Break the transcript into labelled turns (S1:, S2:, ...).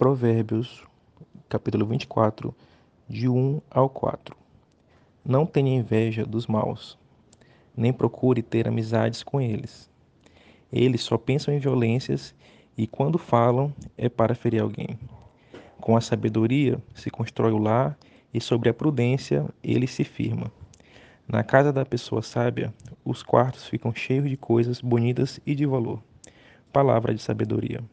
S1: Provérbios, capítulo 24, de 1 ao 4. Não tenha inveja dos maus, nem procure ter amizades com eles. Eles só pensam em violências e, quando falam, é para ferir alguém. Com a sabedoria se constrói o lar e sobre a prudência ele se firma. Na casa da pessoa sábia, os quartos ficam cheios de coisas bonitas e de valor. Palavra de sabedoria.